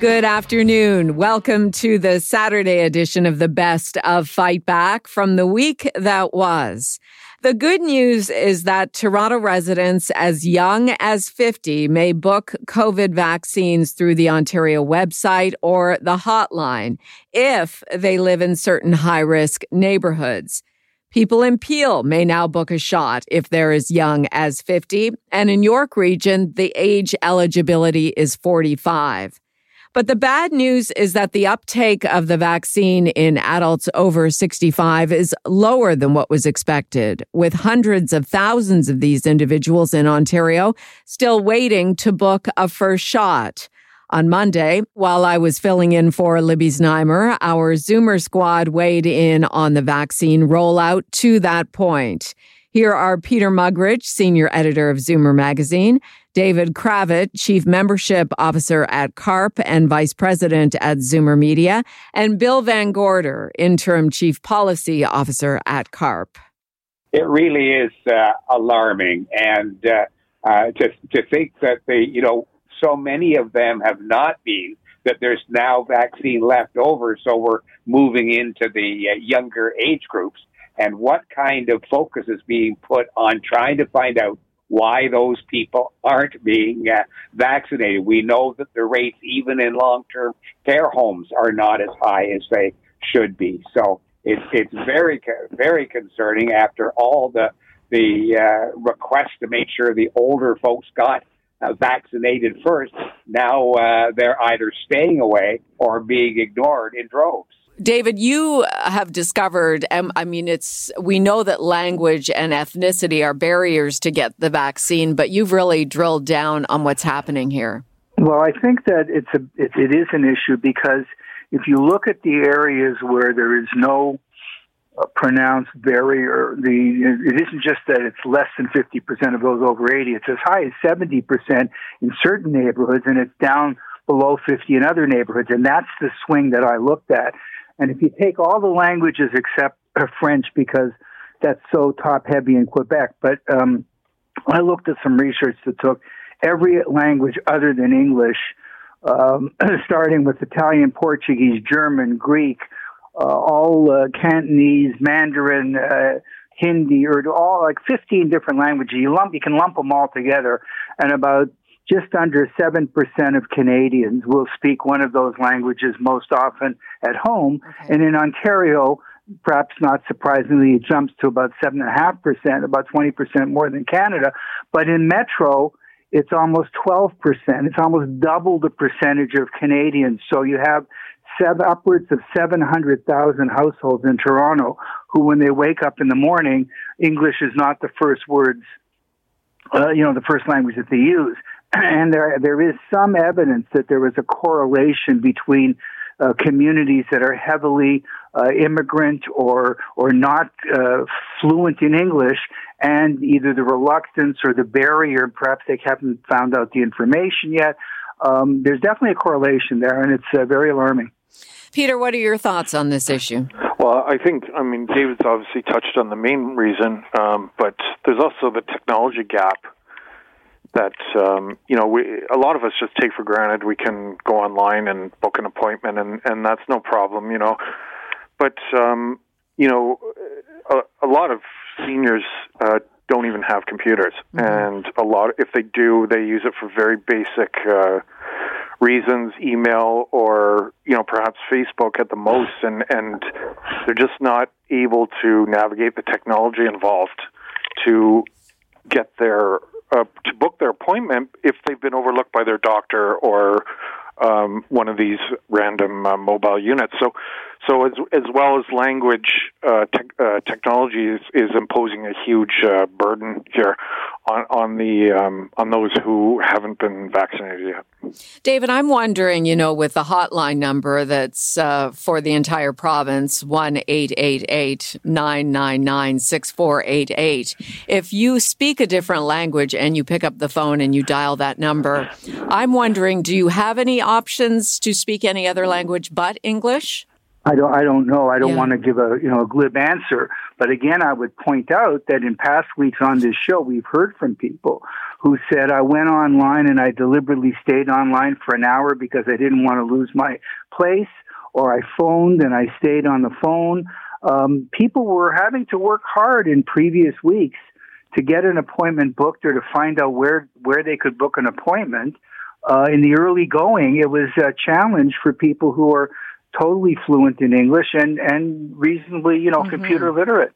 Good afternoon. Welcome to the Saturday edition of the Best of Fight Back from the week that was. The good news is that Toronto residents as young as 50 may book COVID vaccines through the Ontario website or the hotline if they live in certain high risk neighborhoods. People in Peel may now book a shot if they're as young as 50. And in York Region, the age eligibility is 45. But the bad news is that the uptake of the vaccine in adults over 65 is lower than what was expected, with hundreds of thousands of these individuals in Ontario still waiting to book a first shot. On Monday, while I was filling in for Libby Znaimer, our Zoomer squad weighed in on the vaccine rollout to that point. Here are Peter Muggeridge, senior editor of Zoomer magazine, David Cravit, Chief Membership Officer at CARP and Vice President at Zoomer Media, and Bill Van Gorder, Interim Chief Policy Officer at CARP. It really is uh, alarming, and uh, uh, to to think that they, you know, so many of them have not been. That there's now vaccine left over, so we're moving into the uh, younger age groups. And what kind of focus is being put on trying to find out why those people aren't being uh, vaccinated. We know that the rates, even in long term care homes, are not as high as they should be. So it's it's very very concerning after all the the uh, requests to make sure the older folks got uh, vaccinated first. Now uh, they're either staying away or being ignored in droves. David, you have discovered, um, I mean, it's, we know that language and ethnicity are barriers to get the vaccine, but you've really drilled down on what's happening here. Well, I think that it's a, it, it is an issue because if you look at the areas where there is no uh, pronounced barrier, the, it isn't just that it's less than 50% of those over 80, it's as high as 70% in certain neighborhoods and it's down below 50 in other neighborhoods. And that's the swing that I looked at. And if you take all the languages except uh, French, because that's so top heavy in Quebec, but um, I looked at some research that took every language other than English, um, starting with Italian, Portuguese, German, Greek, uh, all uh, Cantonese, Mandarin, uh, Hindi, or all like 15 different languages. You lump, you can lump them all together, and about just under 7% of Canadians will speak one of those languages most often at home. Okay. And in Ontario, perhaps not surprisingly, it jumps to about 7.5%, about 20% more than Canada. But in Metro, it's almost 12%. It's almost double the percentage of Canadians. So you have seven, upwards of 700,000 households in Toronto who, when they wake up in the morning, English is not the first words, uh, you know, the first language that they use. And there there is some evidence that there was a correlation between uh, communities that are heavily uh, immigrant or or not uh, fluent in English, and either the reluctance or the barrier. Perhaps they haven't found out the information yet. Um, there's definitely a correlation there, and it's uh, very alarming. Peter, what are your thoughts on this issue? Well, I think, I mean, David's obviously touched on the main reason, um, but there's also the technology gap that um, you know we a lot of us just take for granted we can go online and book an appointment and and that's no problem you know. But um, you know a, a lot of seniors uh, don't even have computers. Mm-hmm. and a lot if they do they use it for very basic uh, reasons email or you know perhaps facebook at the most. And and they're just not able to navigate the technology involved to get their uh, to book their appointment if they've been overlooked by their doctor or um, one of these random uh, mobile units. So, So as as well as language, uh, te- uh, technology is, is imposing a huge uh, burden here on on the um, on those who haven't been vaccinated yet. David, I'm wondering, you know, with the hotline number that's uh, for the entire province, one eight eight eight nine nine nine six four eight eight. If you speak a different language and you pick up the phone and you dial that number, I'm wondering, do you have any options to speak any other language but English? I don't. I don't know. I don't Yeah. want to give a you know a glib answer. But again, I would point out that in past weeks on this show, we've heard from people who said, "I went online and I deliberately stayed online for an hour because I didn't want to lose my place," or "I phoned and I stayed on the phone." Um, people were having to work hard in previous weeks to get an appointment booked or to find out where where they could book an appointment. Uh, in the early going, it was a challenge for people who are totally fluent in English and, and reasonably, you know, mm-hmm. computer literate.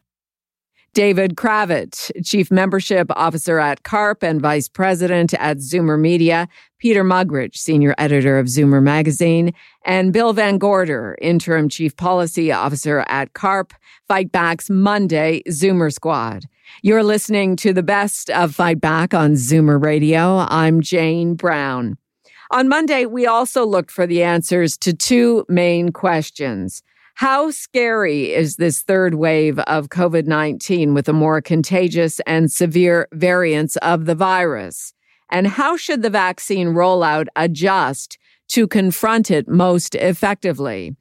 David Cravit, Chief Membership Officer at CARP and Vice President at Zoomer Media, Peter Muggeridge, Senior Editor of Zoomer Magazine, and Bill Van Gorder, Interim Chief Policy Officer at CARP, Fight Back's Monday Zoomer Squad. You're listening to the best of Fight Back on Zoomer Radio. I'm Jane Brown. On Monday, we also looked for the answers to two main questions. How scary is this third wave of COVID 19 with the more contagious and severe variants of the virus? And how should the vaccine rollout adjust to confront it most effectively?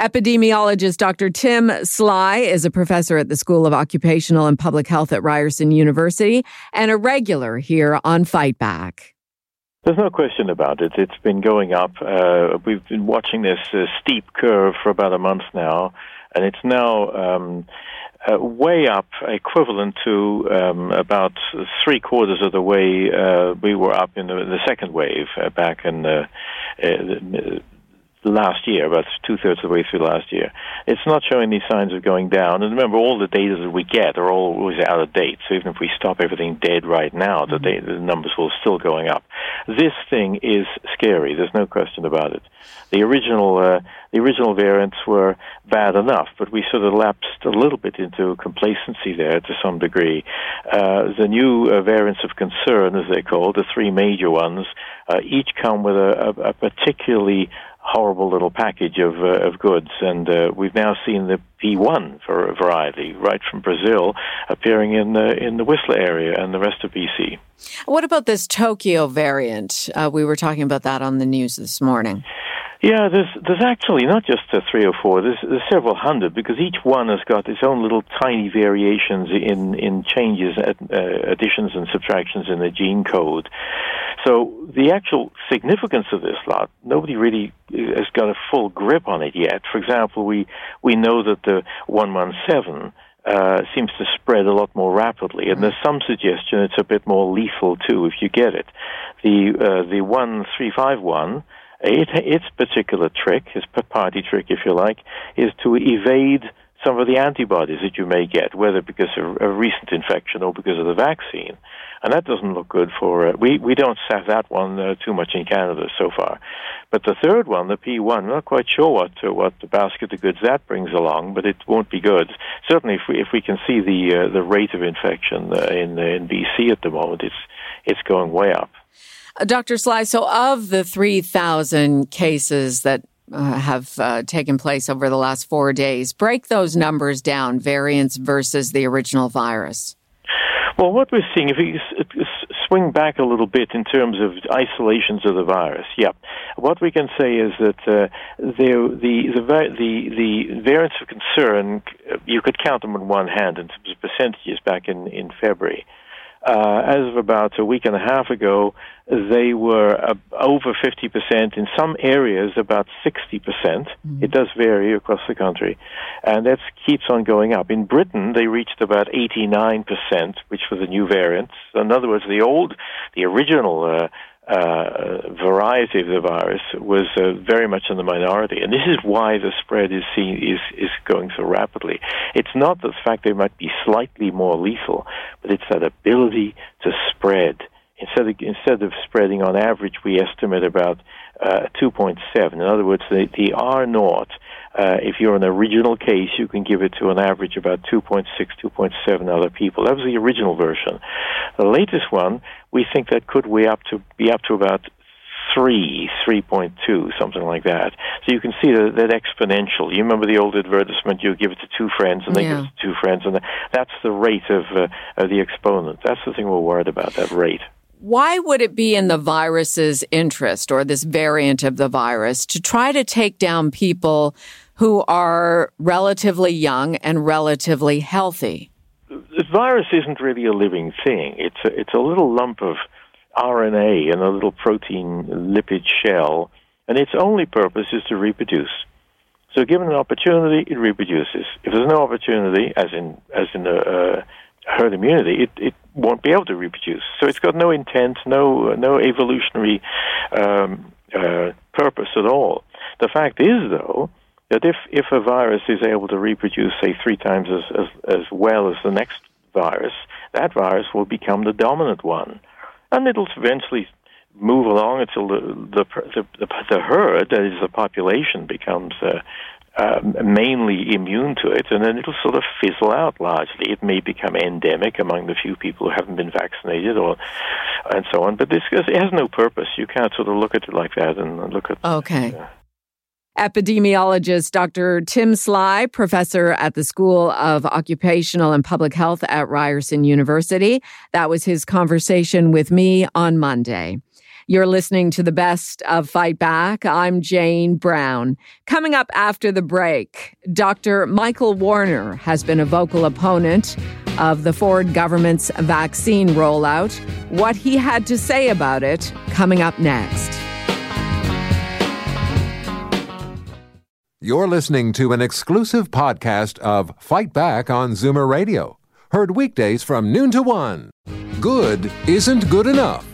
Epidemiologist Dr. Tim Sly is a professor at the School of Occupational and Public Health at Ryerson University and a regular here on Fight Back. There's no question about it. It's been going up. Uh, we've been watching this uh, steep curve for about a month now, and it's now um, uh, way up, equivalent to um, about three quarters of the way uh, we were up in the, the second wave uh, back in uh, last year, about two thirds of the way through last year. It's not showing these signs of going down. And remember, all the data that we get are always out of date. So even if we stop everything dead right now, the, data, the numbers will still going up. This thing is scary. There's no question about it. The original, uh, the original variants were bad enough, but we sort of lapsed a little bit into complacency there to some degree. Uh, the new uh, variants of concern, as they're called, the three major ones, uh, each come with a, a, a particularly horrible little package of uh, of goods, and uh, we've now seen the P1 for variety right from Brazil appearing in the in the Whistler area and the rest of BC. What about this Tokyo variant? Uh, we were talking about that on the news this morning. Yeah, there's there's actually not just three or four. There's, there's several hundred because each one has got its own little tiny variations in in changes, uh, additions and subtractions in the gene code. So the actual significance of this lot, nobody really has got a full grip on it yet. For example, we we know that the one one seven. Uh, seems to spread a lot more rapidly, and there's some suggestion it's a bit more lethal too if you get it. The uh, the one three five one it, its particular trick, its party trick, if you like, is to evade some of the antibodies that you may get, whether because of a recent infection or because of the vaccine. And that doesn't look good for. Uh, we we don't have that one uh, too much in Canada so far. But the third one, the P1, I'm not quite sure what uh, what the basket of goods that brings along, but it won't be good. Certainly, if we if we can see the uh, the rate of infection uh, in in BC at the moment, it's it's going way up. Uh, Dr. Sly, so of the 3,000 cases that uh, have uh, taken place over the last four days, break those numbers down, variants versus the original virus. Well, what we're seeing, if we swing back a little bit in terms of isolations of the virus, yeah, what we can say is that uh, the, the, the the variants of concern, you could count them on one hand in terms of percentages back in in February. Uh, as of about a week and a half ago, they were uh, over 50%, in some areas about 60%. percent It does vary across the country, and that keeps on going up. In Britain, they reached about 89%, which was the new variants. In other words, the old, the original uh, uh, variety of the virus was uh, very much in the minority, and this is why the spread is seen is is going so rapidly. It's not the fact they might be slightly more lethal, but it's that ability to spread. Instead of, instead of spreading on average, we estimate about uh, 2.7. In other words, the, the R naught Uh, if you're an original case, you can give it to an average about 2.6, 2.7 other people. That was the original version. The latest one, we think that could way up to be up to about three, 3.2, something like that. So you can see that, that exponential. You remember the old advertisement, you give it to two friends and they yeah. give it to two friends, and that's the rate of, uh, of the exponent. That's the thing we're worried about, that rate. Why would it be in the virus's interest or this variant of the virus to try to take down people who are relatively young and relatively healthy? The virus isn't really a living thing. It's a, it's a little lump of RNA in a little protein lipid shell, and its only purpose is to reproduce. So, given an opportunity, it reproduces. If there's no opportunity, as in as in a, uh, herd immunity, it, it won't be able to reproduce. So, it's got no intent, no no evolutionary um, uh, purpose at all. The fact is, though, that if if a virus is able to reproduce, say, three times as as, as well as the next virus, that virus will become the dominant one and it'll eventually move along until the the the, the, the herd, that is the population, becomes uh, uh, mainly immune to it, and then it'll sort of fizzle out largely. It may become endemic among the few people who haven't been vaccinated, or and so on. But this it has no purpose. You can't sort of look at it like that and look at. Okay. Uh, Epidemiologist Dr. Tim Sly, professor at the School of Occupational and Public Health at Ryerson University. That was his conversation with me on Monday. You're listening to the best of Fight Back. I'm Jane Brown. Coming up after the break, Dr. Michael Warner has been a vocal opponent of the Ford government's vaccine rollout. What he had to say about it coming up next. You're listening to an exclusive podcast of Fight Back on Zoomer Radio, heard weekdays from noon to one. Good isn't good enough.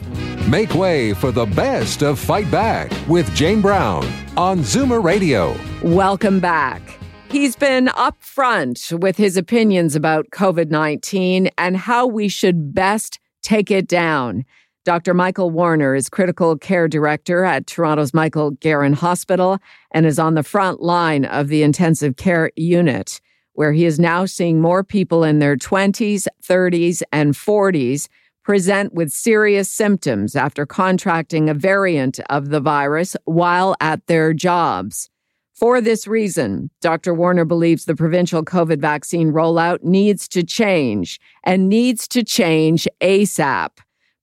Make way for the best of Fight Back with Jane Brown on Zoomer Radio. Welcome back. He's been upfront with his opinions about COVID 19 and how we should best take it down. Dr. Michael Warner is critical care director at Toronto's Michael Garron Hospital and is on the front line of the intensive care unit, where he is now seeing more people in their 20s, 30s, and 40s present with serious symptoms after contracting a variant of the virus while at their jobs. For this reason, Dr. Warner believes the provincial COVID vaccine rollout needs to change and needs to change ASAP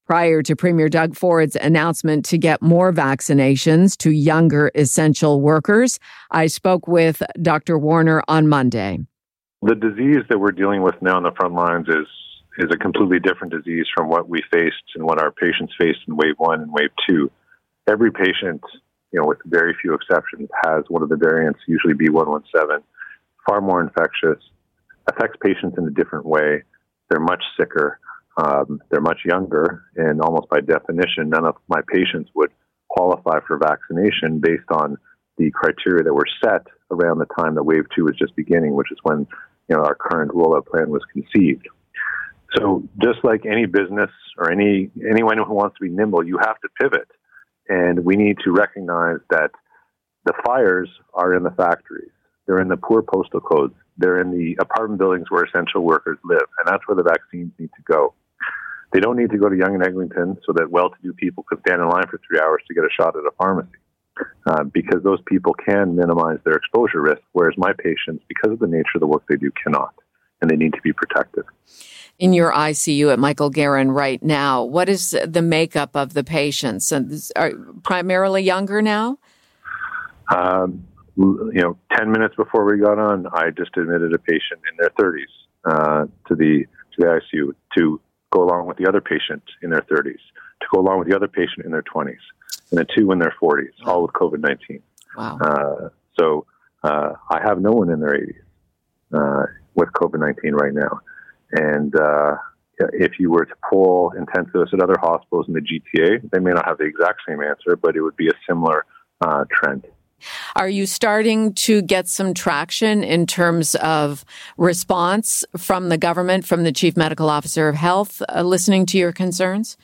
prior to Premier Doug Ford's announcement to get more vaccinations to younger essential workers. I spoke with Dr. Warner on Monday. The disease that we're dealing with now on the front lines is is a completely different disease from what we faced and what our patients faced in wave one and wave two. Every patient, you know, with very few exceptions, has one of the variants, usually B117, far more infectious, affects patients in a different way. They're much sicker um, they're much younger, and almost by definition, none of my patients would qualify for vaccination based on the criteria that were set around the time that wave two was just beginning, which is when you know our current rollout plan was conceived. So just like any business or any anyone who wants to be nimble, you have to pivot, and we need to recognize that the fires are in the factories. They're in the poor postal codes. They're in the apartment buildings where essential workers live, and that's where the vaccines need to go. They don't need to go to Yonge and Eglinton so that well-to-do people could stand in line for three hours to get a shot at a pharmacy. Uh, because those people can minimize their exposure risk, whereas my patients, because of the nature of the work they do, cannot, and they need to be protected. In your ICU at Michael Garron right now, what is the makeup of the patients? And are primarily younger now. Um, you know, ten minutes before we got on, I just admitted a patient in their 30s uh, to the to the ICU to go along with the other patient in their 30s, to go along with the other patient in their 20s, and then two in their 40s, all with COVID 19. Wow. Uh, so uh, I have no one in their 80s uh, with COVID 19 right now. And uh, if you were to poll intensivists at other hospitals in the GTA, they may not have the exact same answer, but it would be a similar uh, trend. Are you starting to get some traction in terms of response from the government, from the chief medical officer of health, uh, listening to your concerns?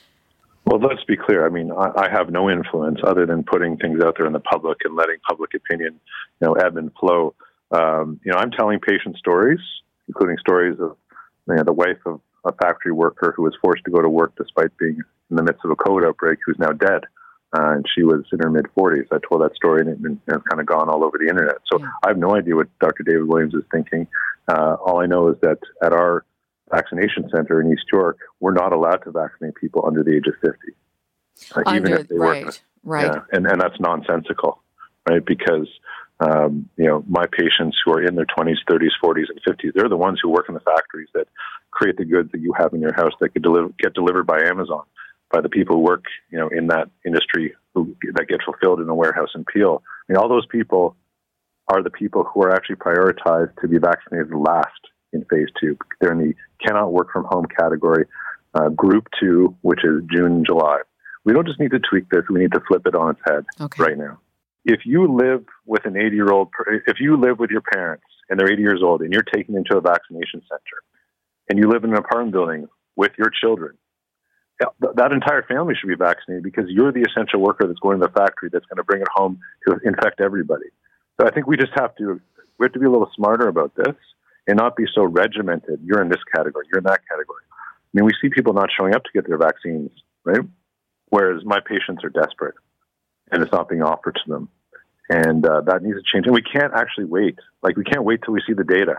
Well, let's be clear. I mean, I, I have no influence other than putting things out there in the public and letting public opinion, you know, ebb and flow. Um, you know, I'm telling patient stories, including stories of you know, the wife of a factory worker who was forced to go to work despite being in the midst of a COVID outbreak, who's now dead. Uh, and she was in her mid 40s. I told that story, and, it, and it's kind of gone all over the internet. So yeah. I have no idea what Dr. David Williams is thinking. Uh, all I know is that at our vaccination center in East York, we're not allowed to vaccinate people under the age of 50. Uh, under, even if they right, work. Right. Yeah, and, and that's nonsensical, right? Because um, you know, my patients who are in their 20s, 30s, 40s, and 50s, they're the ones who work in the factories that create the goods that you have in your house that get, deliver, get delivered by Amazon, by the people who work, you know, in that industry who, that get fulfilled in a warehouse in Peel. I mean, all those people are the people who are actually prioritized to be vaccinated last in phase two. They're in the cannot work from home category, uh, group two, which is June, July. We don't just need to tweak this, we need to flip it on its head okay. right now if you live with an 80 year old, if you live with your parents and they're 80 years old and you're taken into a vaccination center and you live in an apartment building with your children, that entire family should be vaccinated because you're the essential worker that's going to the factory that's going to bring it home to infect everybody. So I think we just have to we have to be a little smarter about this and not be so regimented. You're in this category, you're in that category. I mean, we see people not showing up to get their vaccines, right? Whereas my patients are desperate and it's not being offered to them. And uh, that needs to change. And we can't actually wait. Like, we can't wait till we see the data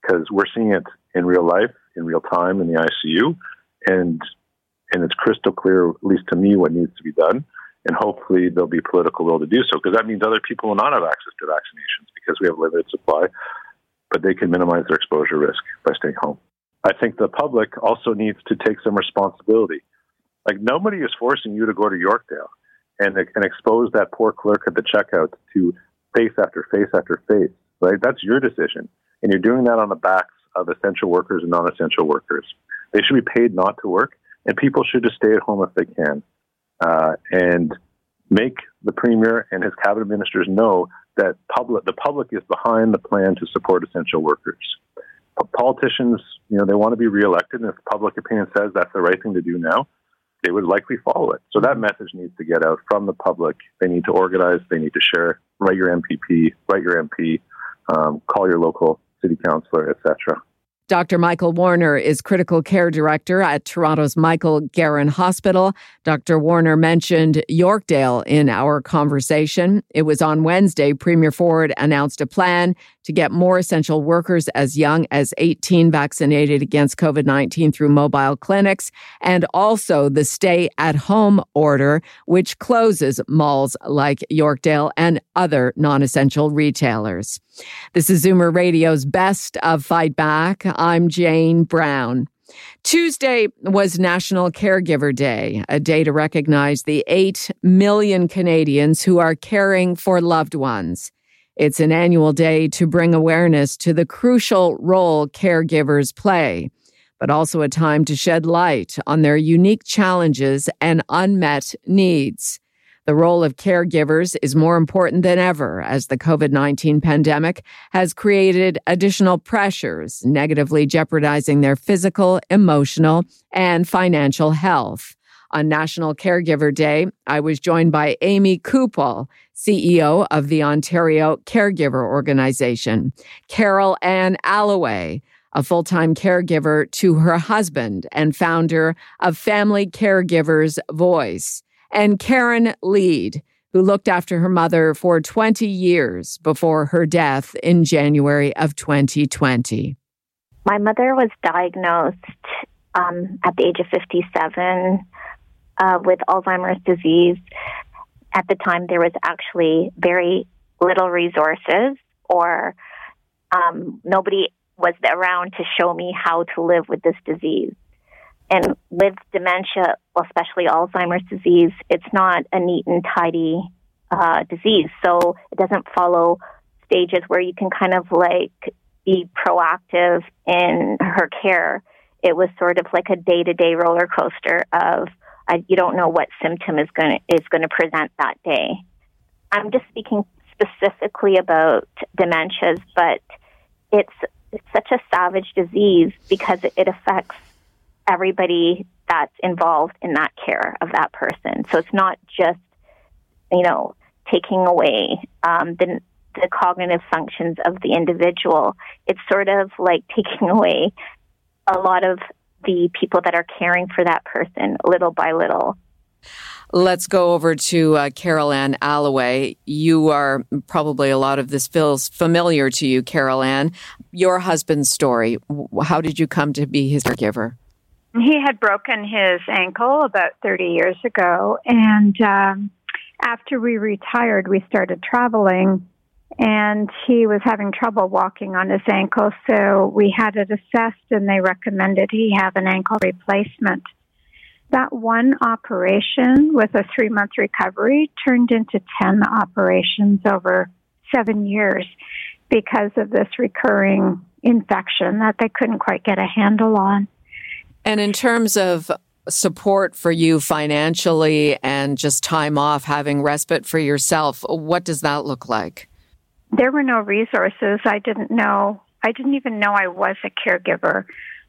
because we're seeing it in real life, in real time in the ICU. And, and it's crystal clear, at least to me, what needs to be done. And hopefully there'll be political will to do so because that means other people will not have access to vaccinations because we have limited supply, but they can minimize their exposure risk by staying home. I think the public also needs to take some responsibility. Like nobody is forcing you to go to Yorkdale and and expose that poor clerk at the checkout to face after face after face. Right, that's your decision, and you're doing that on the backs of essential workers and non-essential workers. They should be paid not to work, and people should just stay at home if they can, uh, and make the premier and his cabinet ministers know that public the public is behind the plan to support essential workers. Politicians, you know, they want to be reelected, and if public opinion says that's the right thing to do now, they would likely follow it. So that message needs to get out from the public. They need to organize. They need to share. Write your MPP. Write your MP. Um, call your local city councilor, etc. Dr. Michael Warner is critical care director at Toronto's Michael Garron Hospital. Dr. Warner mentioned Yorkdale in our conversation. It was on Wednesday, Premier Ford announced a plan to get more essential workers as young as 18 vaccinated against COVID 19 through mobile clinics, and also the stay at home order, which closes malls like Yorkdale and other non essential retailers. This is Zoomer Radio's Best of Fight Back. I'm Jane Brown. Tuesday was National Caregiver Day, a day to recognize the 8 million Canadians who are caring for loved ones. It's an annual day to bring awareness to the crucial role caregivers play, but also a time to shed light on their unique challenges and unmet needs. The role of caregivers is more important than ever as the COVID 19 pandemic has created additional pressures, negatively jeopardizing their physical, emotional, and financial health. On National Caregiver Day, I was joined by Amy Coupal, CEO of the Ontario Caregiver Organization, Carol Ann Alloway, a full time caregiver to her husband and founder of Family Caregivers Voice and Karen Lead, who looked after her mother for 20 years before her death in January of 2020. My mother was diagnosed um, at the age of 57 uh, with Alzheimer's disease. At the time, there was actually very little resources, or um, nobody was around to show me how to live with this disease. And with dementia, especially Alzheimer's disease, it's not a neat and tidy uh, disease. So it doesn't follow stages where you can kind of like be proactive in her care. It was sort of like a day to day roller coaster of uh, you don't know what symptom is going is going to present that day. I'm just speaking specifically about dementias, but it's, it's such a savage disease because it affects everybody that's involved in that care of that person. So it's not just, you know, taking away um, the, the cognitive functions of the individual. It's sort of like taking away a lot of the people that are caring for that person little by little. Let's go over to uh, Carol Ann Alloway. You are probably a lot of this feels familiar to you, Carol Ann. Your husband's story. How did you come to be his caregiver? He had broken his ankle about 30 years ago. And um, after we retired, we started traveling. And he was having trouble walking on his ankle. So we had it assessed, and they recommended he have an ankle replacement. That one operation with a three month recovery turned into 10 operations over seven years because of this recurring infection that they couldn't quite get a handle on. And in terms of support for you financially and just time off, having respite for yourself, what does that look like? There were no resources. I didn't know, I didn't even know I was a caregiver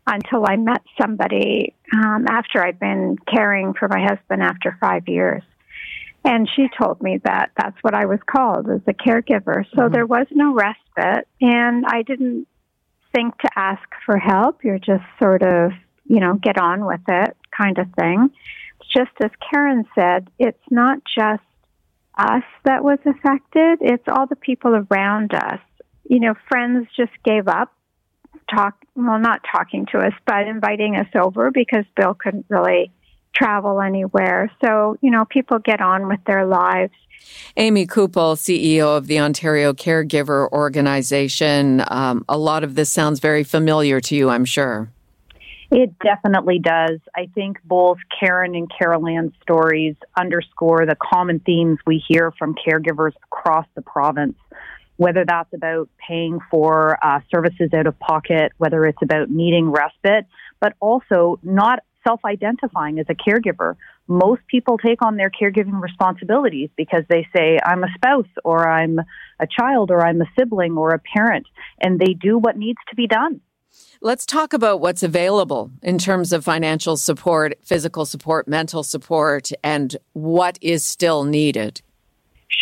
until I met somebody um, after I'd been caring for my husband after five years. And she told me that that's what I was called as a caregiver. So mm-hmm. there was no respite, and I didn't think to ask for help. You're just sort of you know, get on with it kind of thing. Just as Karen said, it's not just us that was affected, it's all the people around us. You know, friends just gave up talk well not talking to us but inviting us over because bill couldn't really travel anywhere so you know people get on with their lives Amy Coupal, CEO of the Ontario Caregiver Organization. Um, a lot of this sounds very familiar to you, I'm sure. It definitely does. I think both Karen and Carol stories underscore the common themes we hear from caregivers across the province, whether that's about paying for uh, services out of pocket, whether it's about needing respite, but also not self identifying as a caregiver. Most people take on their caregiving responsibilities because they say, I'm a spouse, or I'm a child, or I'm a sibling, or a parent, and they do what needs to be done. Let's talk about what's available in terms of financial support, physical support, mental support, and what is still needed.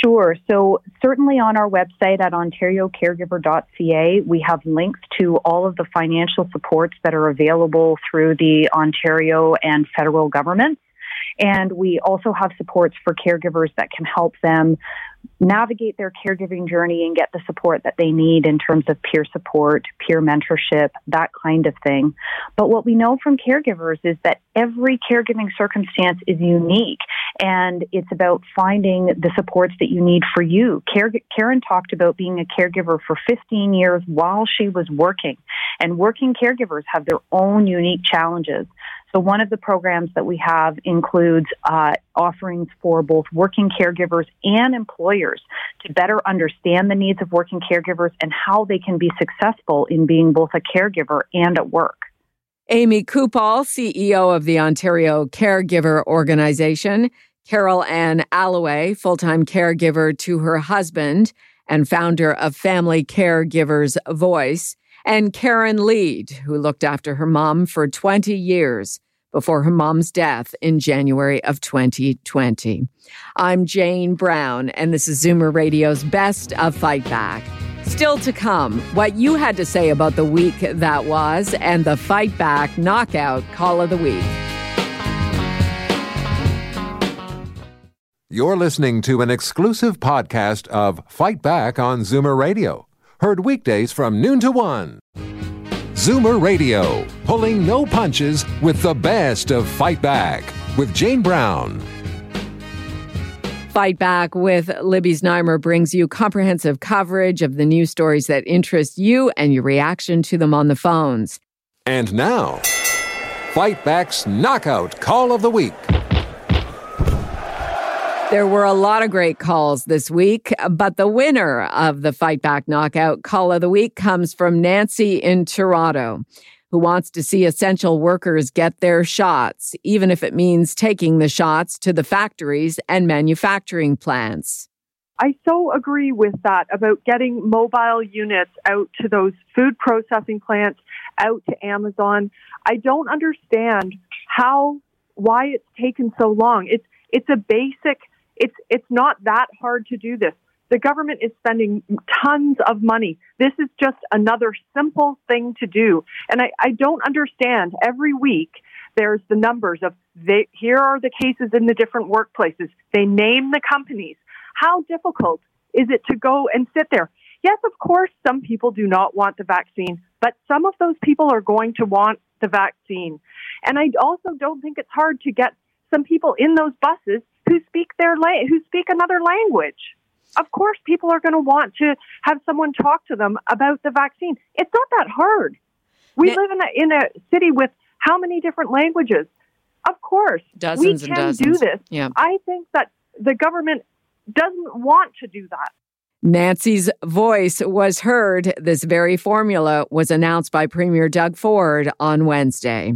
Sure. So, certainly on our website at ontariocaregiver.ca, we have links to all of the financial supports that are available through the Ontario and federal governments. And we also have supports for caregivers that can help them navigate their caregiving journey and get the support that they need in terms of peer support, peer mentorship, that kind of thing. But what we know from caregivers is that every caregiving circumstance is unique and it's about finding the supports that you need for you. Karen talked about being a caregiver for 15 years while she was working and working caregivers have their own unique challenges. So one of the programs that we have includes uh, offerings for both working caregivers and employers to better understand the needs of working caregivers and how they can be successful in being both a caregiver and at work. Amy Coupal, CEO of the Ontario Caregiver Organization, Carol Ann Alloway, full time caregiver to her husband and founder of Family Caregivers Voice, and Karen Lead, who looked after her mom for 20 years before her mom's death in January of 2020. I'm Jane Brown, and this is Zoomer Radio's Best of Fight Back. Still to come, what you had to say about the week that was and the Fight Back Knockout Call of the Week. You're listening to an exclusive podcast of Fight Back on Zoomer Radio. Heard weekdays from noon to one. Zoomer Radio, pulling no punches with the best of Fight Back with Jane Brown. Fight Back with Libby Znaimer brings you comprehensive coverage of the news stories that interest you and your reaction to them on the phones. And now, Fight Back's Knockout Call of the Week. There were a lot of great calls this week, but the winner of the Fight Back Knockout Call of the Week comes from Nancy in Toronto, who wants to see essential workers get their shots, even if it means taking the shots to the factories and manufacturing plants. I so agree with that about getting mobile units out to those food processing plants, out to Amazon. I don't understand how why it's taken so long. It's it's a basic. It's it's not that hard to do this. The government is spending tons of money. This is just another simple thing to do. And I, I don't understand. Every week, there's the numbers of they, here are the cases in the different workplaces. They name the companies. How difficult is it to go and sit there? Yes, of course, some people do not want the vaccine, but some of those people are going to want the vaccine. And I also don't think it's hard to get some people in those buses who speak their la- who speak another language of course people are going to want to have someone talk to them about the vaccine. It's not that hard. We live in a, in a city with how many different languages? Of course, dozens we can dozens. do this. Yeah. I think that the government doesn't want to do that. Nancy's voice was heard. This very formula was announced by Premier Doug Ford on Wednesday.